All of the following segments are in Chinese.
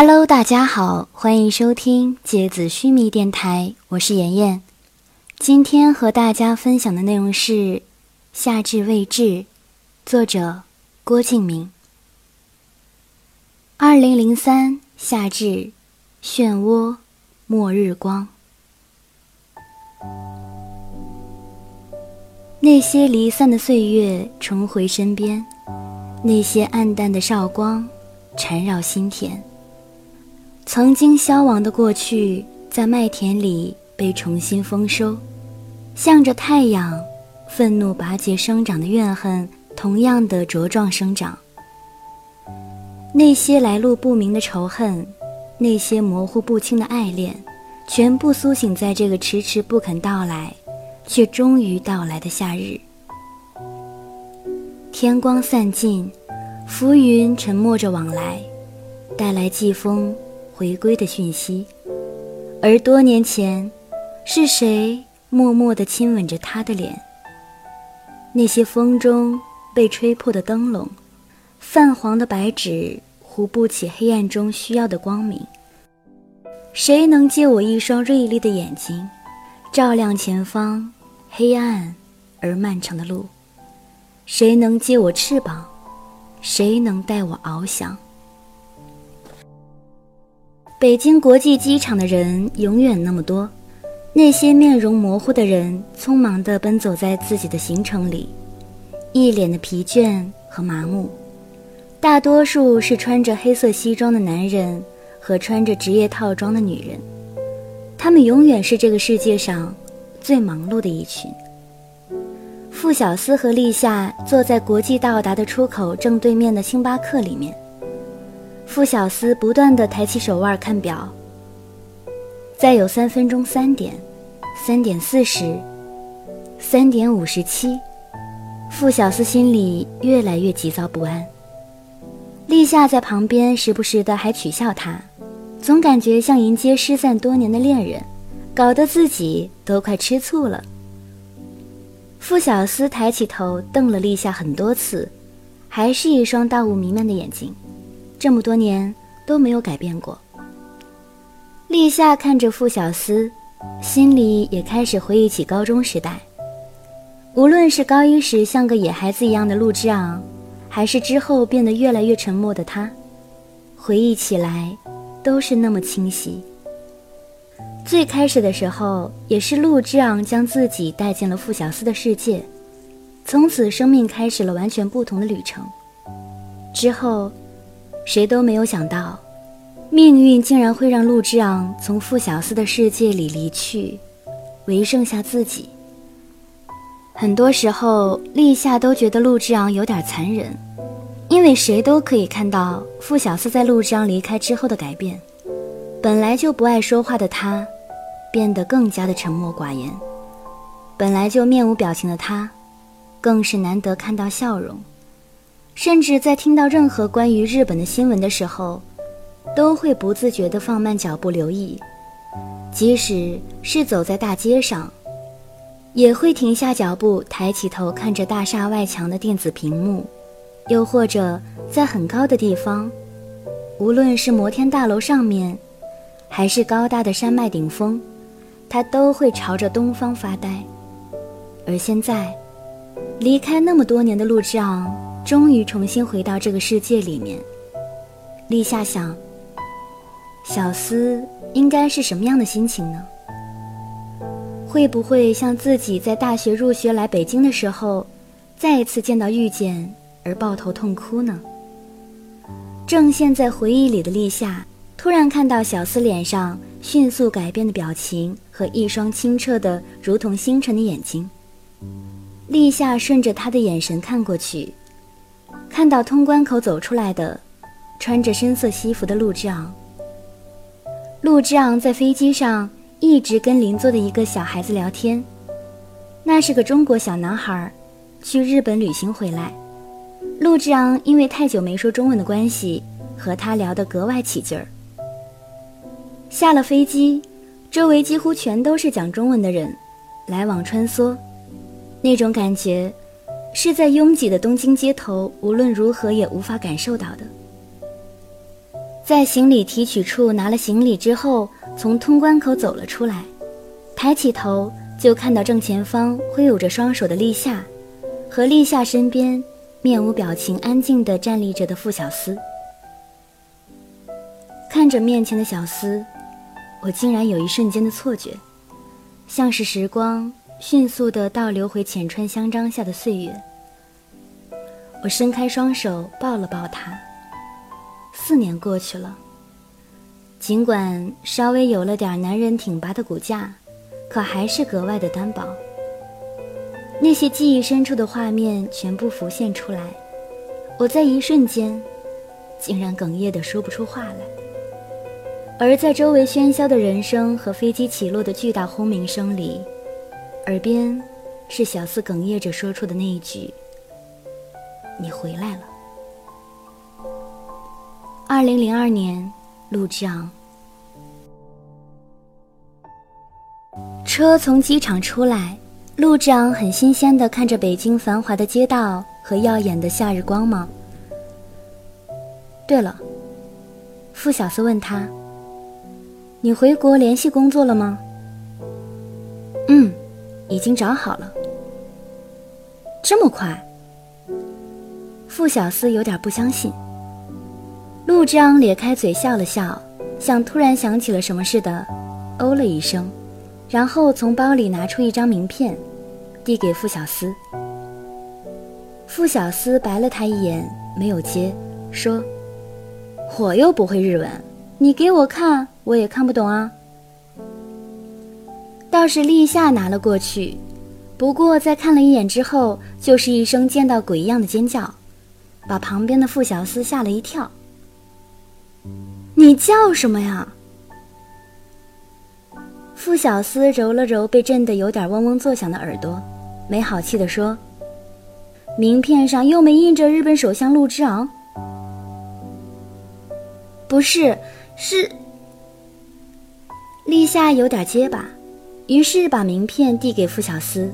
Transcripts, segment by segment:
Hello，大家好，欢迎收听芥子须弥电台，我是妍妍。今天和大家分享的内容是《夏至未至》，作者郭敬明。二零零三夏至，漩涡，末日光。那些离散的岁月重回身边，那些暗淡的韶光缠绕心田。曾经消亡的过去，在麦田里被重新丰收，向着太阳，愤怒拔节生长的怨恨，同样的茁壮生长。那些来路不明的仇恨，那些模糊不清的爱恋，全部苏醒在这个迟迟不肯到来，却终于到来的夏日。天光散尽，浮云沉默着往来，带来季风。回归的讯息，而多年前，是谁默默地亲吻着他的脸？那些风中被吹破的灯笼，泛黄的白纸糊不起黑暗中需要的光明。谁能借我一双锐利的眼睛，照亮前方黑暗而漫长的路？谁能借我翅膀？谁能带我翱翔？北京国际机场的人永远那么多，那些面容模糊的人匆忙地奔走在自己的行程里，一脸的疲倦和麻木。大多数是穿着黑色西装的男人和穿着职业套装的女人，他们永远是这个世界上最忙碌的一群。傅小司和立夏坐在国际到达的出口正对面的星巴克里面。傅小司不断地抬起手腕看表，再有三分钟，三点，三点四十，三点五十七。傅小司心里越来越急躁不安。立夏在旁边时不时的还取笑他，总感觉像迎接失散多年的恋人，搞得自己都快吃醋了。傅小司抬起头瞪了立夏很多次，还是一双大雾弥漫的眼睛。这么多年都没有改变过。立夏看着傅小司，心里也开始回忆起高中时代。无论是高一时像个野孩子一样的陆之昂，还是之后变得越来越沉默的他，回忆起来都是那么清晰。最开始的时候，也是陆之昂将自己带进了傅小司的世界，从此生命开始了完全不同的旅程。之后。谁都没有想到，命运竟然会让陆之昂从傅小司的世界里离去，唯剩下自己。很多时候，立夏都觉得陆之昂有点残忍，因为谁都可以看到傅小司在陆之昂离开之后的改变。本来就不爱说话的他，变得更加的沉默寡言；本来就面无表情的他，更是难得看到笑容。甚至在听到任何关于日本的新闻的时候，都会不自觉地放慢脚步留意，即使是走在大街上，也会停下脚步，抬起头看着大厦外墙的电子屏幕，又或者在很高的地方，无论是摩天大楼上面，还是高大的山脉顶峰，他都会朝着东方发呆。而现在，离开那么多年的陆之昂。终于重新回到这个世界里面，立夏想，小司应该是什么样的心情呢？会不会像自己在大学入学来北京的时候，再一次见到遇见而抱头痛哭呢？正陷在回忆里的立夏，突然看到小司脸上迅速改变的表情和一双清澈的如同星辰的眼睛，立夏顺着他的眼神看过去。看到通关口走出来的，穿着深色西服的陆之昂。陆之昂在飞机上一直跟邻座的一个小孩子聊天，那是个中国小男孩，去日本旅行回来。陆之昂因为太久没说中文的关系，和他聊得格外起劲儿。下了飞机，周围几乎全都是讲中文的人，来往穿梭，那种感觉。是在拥挤的东京街头，无论如何也无法感受到的。在行李提取处拿了行李之后，从通关口走了出来，抬起头就看到正前方挥舞着双手的立夏，和立夏身边面无表情、安静地站立着的傅小司。看着面前的小司，我竟然有一瞬间的错觉，像是时光迅速地倒流回浅川香樟下的岁月。我伸开双手抱了抱他。四年过去了，尽管稍微有了点男人挺拔的骨架，可还是格外的单薄。那些记忆深处的画面全部浮现出来，我在一瞬间，竟然哽咽的说不出话来。而在周围喧嚣的人声和飞机起落的巨大轰鸣声里，耳边是小四哽咽着说出的那一句：“你回来了。”二零零二年，陆之昂。车从机场出来，陆之昂很新鲜的看着北京繁华的街道和耀眼的夏日光芒。对了，傅小司问他：“你回国联系工作了吗？”“嗯，已经找好了。”这么快？傅小司有点不相信。陆之昂咧开嘴笑了笑，像突然想起了什么似的，哦了一声，然后从包里拿出一张名片，递给傅小司。傅小司白了他一眼，没有接，说：“我又不会日文，你给我看，我也看不懂啊。”倒是立夏拿了过去，不过在看了一眼之后，就是一声见到鬼一样的尖叫，把旁边的傅小司吓了一跳。你叫什么呀？傅小司揉了揉被震得有点嗡嗡作响的耳朵，没好气地说：“名片上又没印着日本首相陆之昂。”“不是，是。”立夏有点结巴，于是把名片递给傅小司：“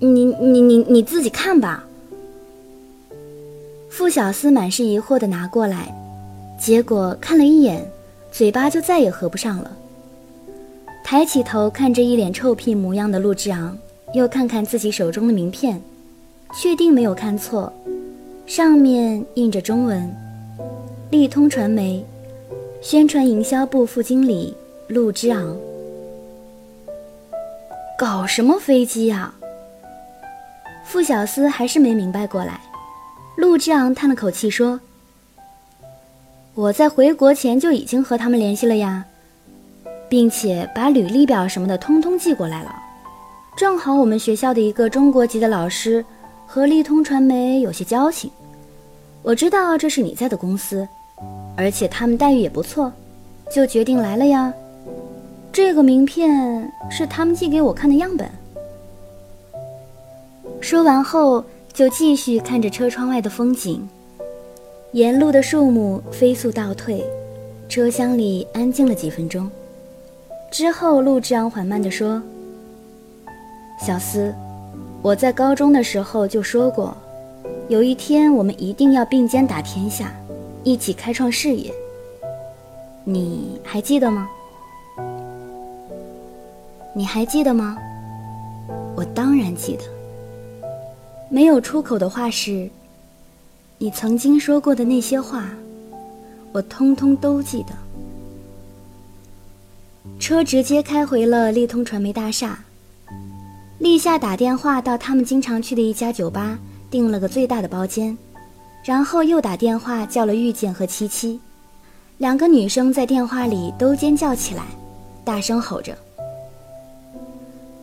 你你你你自己看吧。”傅小司满是疑惑的拿过来。结果看了一眼，嘴巴就再也合不上了。抬起头看着一脸臭屁模样的陆之昂，又看看自己手中的名片，确定没有看错，上面印着中文：“立通传媒，宣传营销部副经理陆之昂。”搞什么飞机呀？傅小司还是没明白过来。陆之昂叹了口气说。我在回国前就已经和他们联系了呀，并且把履历表什么的通通寄过来了。正好我们学校的一个中国籍的老师和立通传媒有些交情，我知道这是你在的公司，而且他们待遇也不错，就决定来了呀。这个名片是他们寄给我看的样本。说完后，就继续看着车窗外的风景。沿路的树木飞速倒退，车厢里安静了几分钟。之后，陆之昂缓慢地说：“小思，我在高中的时候就说过，有一天我们一定要并肩打天下，一起开创事业。你还记得吗？你还记得吗？我当然记得。没有出口的话是。”你曾经说过的那些话，我通通都记得。车直接开回了立通传媒大厦。立夏打电话到他们经常去的一家酒吧，订了个最大的包间，然后又打电话叫了遇见和七七，两个女生在电话里都尖叫起来，大声吼着：“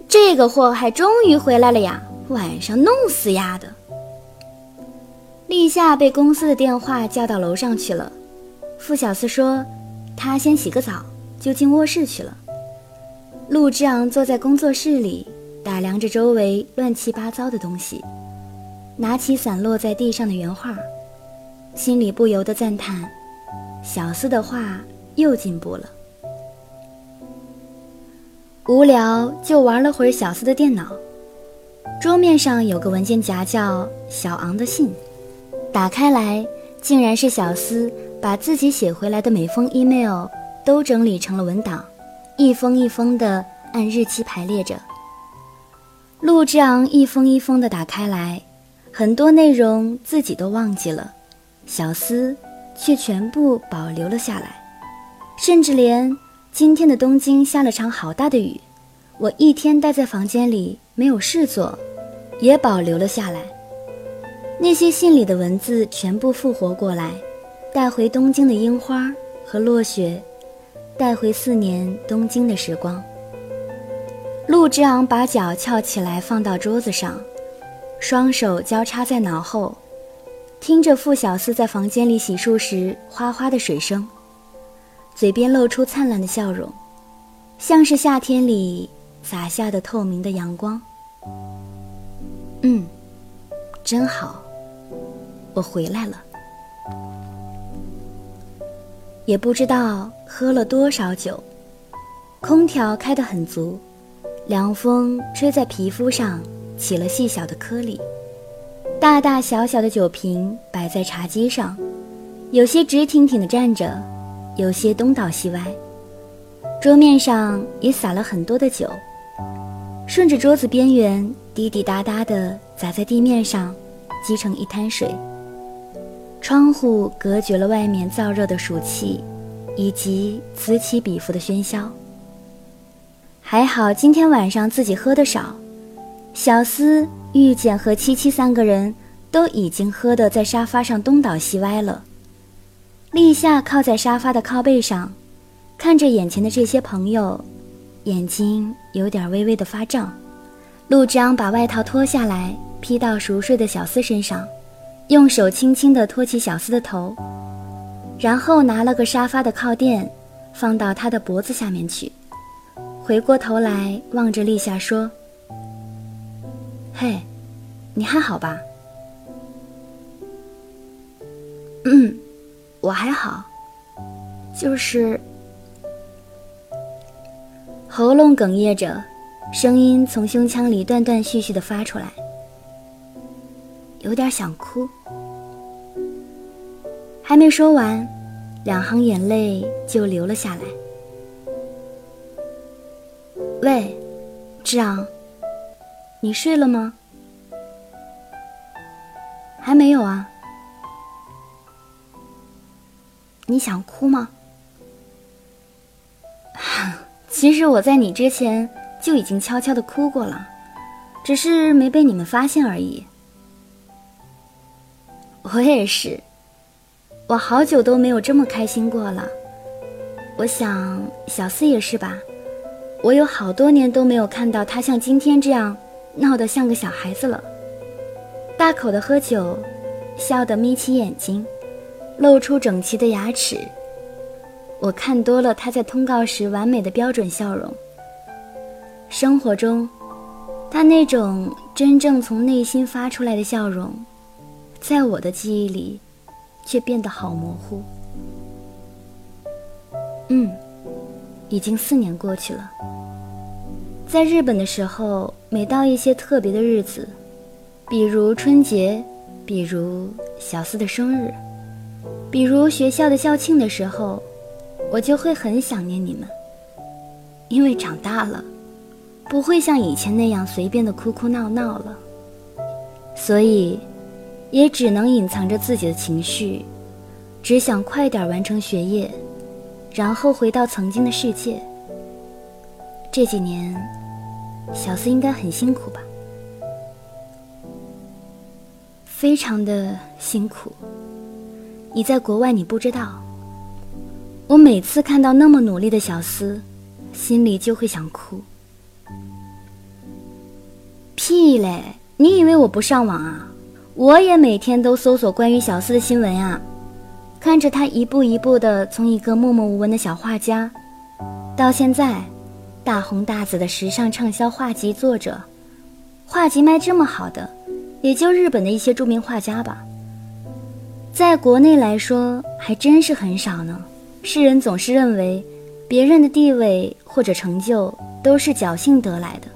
这个祸害终于回来了呀！晚上弄死丫的！”立夏被公司的电话叫到楼上去了。傅小司说：“他先洗个澡，就进卧室去了。”陆之昂坐在工作室里，打量着周围乱七八糟的东西，拿起散落在地上的原画，心里不由得赞叹：“小司的画又进步了。”无聊就玩了会儿小司的电脑，桌面上有个文件夹，叫“小昂的信”。打开来，竟然是小司把自己写回来的每封 email 都整理成了文档，一封一封的按日期排列着。陆之昂一封一封的打开来，很多内容自己都忘记了，小思却全部保留了下来，甚至连今天的东京下了场好大的雨，我一天待在房间里没有事做，也保留了下来。那些信里的文字全部复活过来，带回东京的樱花和落雪，带回四年东京的时光。陆之昂把脚翘起来放到桌子上，双手交叉在脑后，听着傅小司在房间里洗漱时哗哗的水声，嘴边露出灿烂的笑容，像是夏天里洒下的透明的阳光。嗯，真好。我回来了，也不知道喝了多少酒，空调开得很足，凉风吹在皮肤上起了细小的颗粒。大大小小的酒瓶摆在茶几上，有些直挺挺地站着，有些东倒西歪。桌面上也洒了很多的酒，顺着桌子边缘滴滴答答地洒在地面上，积成一滩水。窗户隔绝了外面燥热的暑气，以及此起彼伏的喧嚣。还好今天晚上自己喝的少，小司、玉简和七七三个人都已经喝得在沙发上东倒西歪了。立夏靠在沙发的靠背上，看着眼前的这些朋友，眼睛有点微微的发胀。陆章把外套脱下来披到熟睡的小司身上。用手轻轻地托起小司的头，然后拿了个沙发的靠垫，放到他的脖子下面去。回过头来望着立夏说：“嘿，你还好吧？”“嗯，我还好，就是……”喉咙哽咽着，声音从胸腔里断断续续地发出来。有点想哭，还没说完，两行眼泪就流了下来。喂，志昂，你睡了吗？还没有啊。你想哭吗？其实我在你之前就已经悄悄的哭过了，只是没被你们发现而已。我也是，我好久都没有这么开心过了。我想小四也是吧。我有好多年都没有看到他像今天这样闹得像个小孩子了，大口的喝酒，笑得眯起眼睛，露出整齐的牙齿。我看多了他在通告时完美的标准笑容。生活中，他那种真正从内心发出来的笑容。在我的记忆里，却变得好模糊。嗯，已经四年过去了。在日本的时候，每到一些特别的日子，比如春节，比如小四的生日，比如学校的校庆的时候，我就会很想念你们。因为长大了，不会像以前那样随便的哭哭闹闹了，所以。也只能隐藏着自己的情绪，只想快点完成学业，然后回到曾经的世界。这几年，小四应该很辛苦吧？非常的辛苦。你在国外，你不知道。我每次看到那么努力的小司，心里就会想哭。屁嘞！你以为我不上网啊？我也每天都搜索关于小四的新闻啊，看着他一步一步的从一个默默无闻的小画家，到现在大红大紫的时尚畅销画集作者，画集卖这么好的，也就日本的一些著名画家吧。在国内来说，还真是很少呢。世人总是认为，别人的地位或者成就都是侥幸得来的，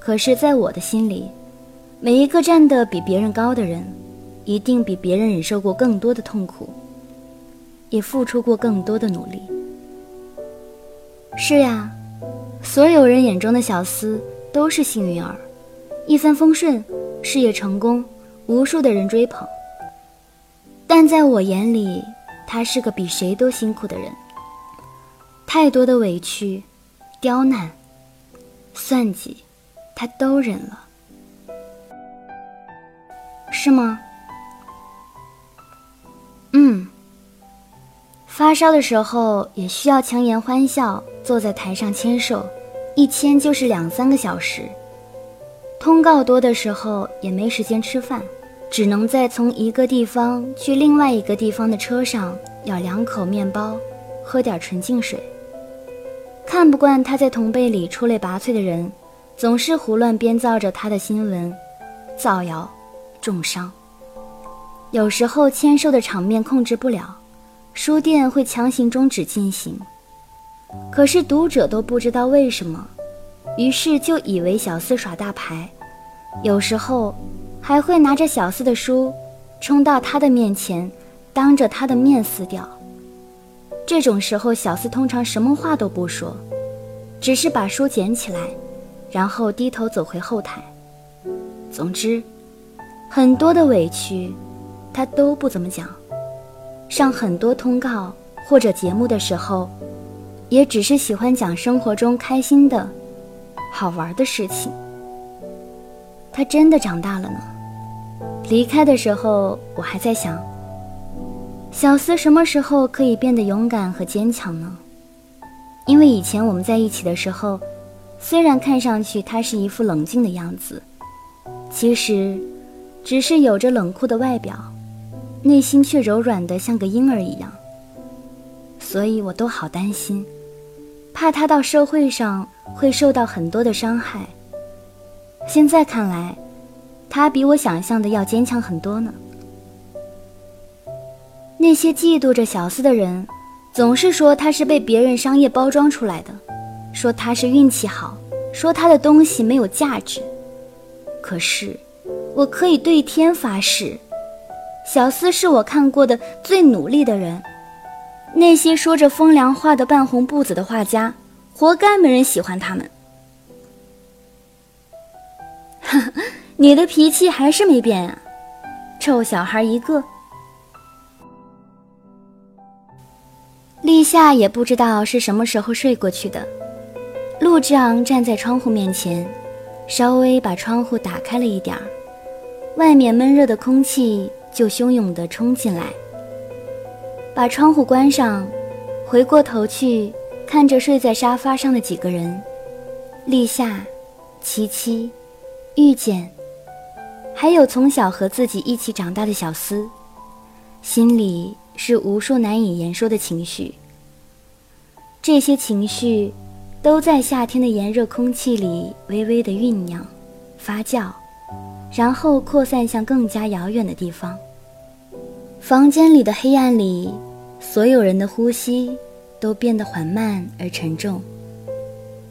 可是，在我的心里。每一个站得比别人高的人，一定比别人忍受过更多的痛苦。也付出过更多的努力。是呀，所有人眼中的小厮都是幸运儿，一帆风顺，事业成功，无数的人追捧。但在我眼里，他是个比谁都辛苦的人，太多的委屈、刁难、算计，他都忍了，是吗？嗯。发烧的时候也需要强颜欢笑，坐在台上签售，一签就是两三个小时。通告多的时候也没时间吃饭，只能在从一个地方去另外一个地方的车上咬两口面包，喝点纯净水。看不惯他在同辈里出类拔萃的人，总是胡乱编造着他的新闻，造谣，重伤。有时候签售的场面控制不了。书店会强行终止进行，可是读者都不知道为什么，于是就以为小四耍大牌，有时候还会拿着小四的书冲到他的面前，当着他的面撕掉。这种时候，小四通常什么话都不说，只是把书捡起来，然后低头走回后台。总之，很多的委屈，他都不怎么讲。上很多通告或者节目的时候，也只是喜欢讲生活中开心的、好玩的事情。他真的长大了呢。离开的时候，我还在想，小思什么时候可以变得勇敢和坚强呢？因为以前我们在一起的时候，虽然看上去他是一副冷静的样子，其实只是有着冷酷的外表。内心却柔软的像个婴儿一样，所以我都好担心，怕他到社会上会受到很多的伤害。现在看来，他比我想象的要坚强很多呢。那些嫉妒着小四的人，总是说他是被别人商业包装出来的，说他是运气好，说他的东西没有价值。可是，我可以对天发誓。小司是我看过的最努力的人，那些说着风凉话的半红不紫的画家，活该没人喜欢他们。你的脾气还是没变啊，臭小孩一个。立夏也不知道是什么时候睡过去的，陆之昂站在窗户面前，稍微把窗户打开了一点儿，外面闷热的空气。就汹涌地冲进来，把窗户关上，回过头去看着睡在沙发上的几个人：立夏、琪琪、遇见，还有从小和自己一起长大的小思，心里是无数难以言说的情绪。这些情绪都在夏天的炎热空气里微微的酝酿、发酵，然后扩散向更加遥远的地方。房间里的黑暗里，所有人的呼吸都变得缓慢而沉重。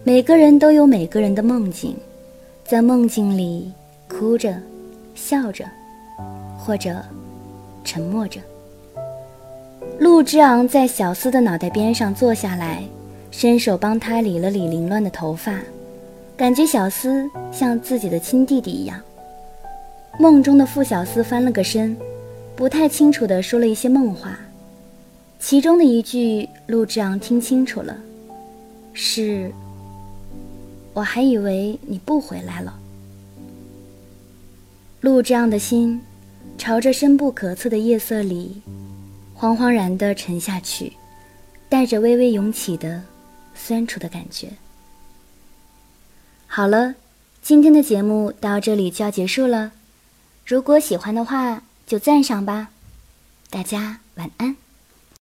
每个人都有每个人的梦境，在梦境里哭着、笑着，或者沉默着。陆之昂在小司的脑袋边上坐下来，伸手帮他理了理凌乱的头发，感觉小司像自己的亲弟弟一样。梦中的傅小司翻了个身。不太清楚地说了一些梦话，其中的一句陆之昂听清楚了，是：“我还以为你不回来了。”路这样的心朝着深不可测的夜色里，惶惶然地沉下去，带着微微涌起的酸楚的感觉。好了，今天的节目到这里就要结束了，如果喜欢的话。就赞赏吧，大家晚安。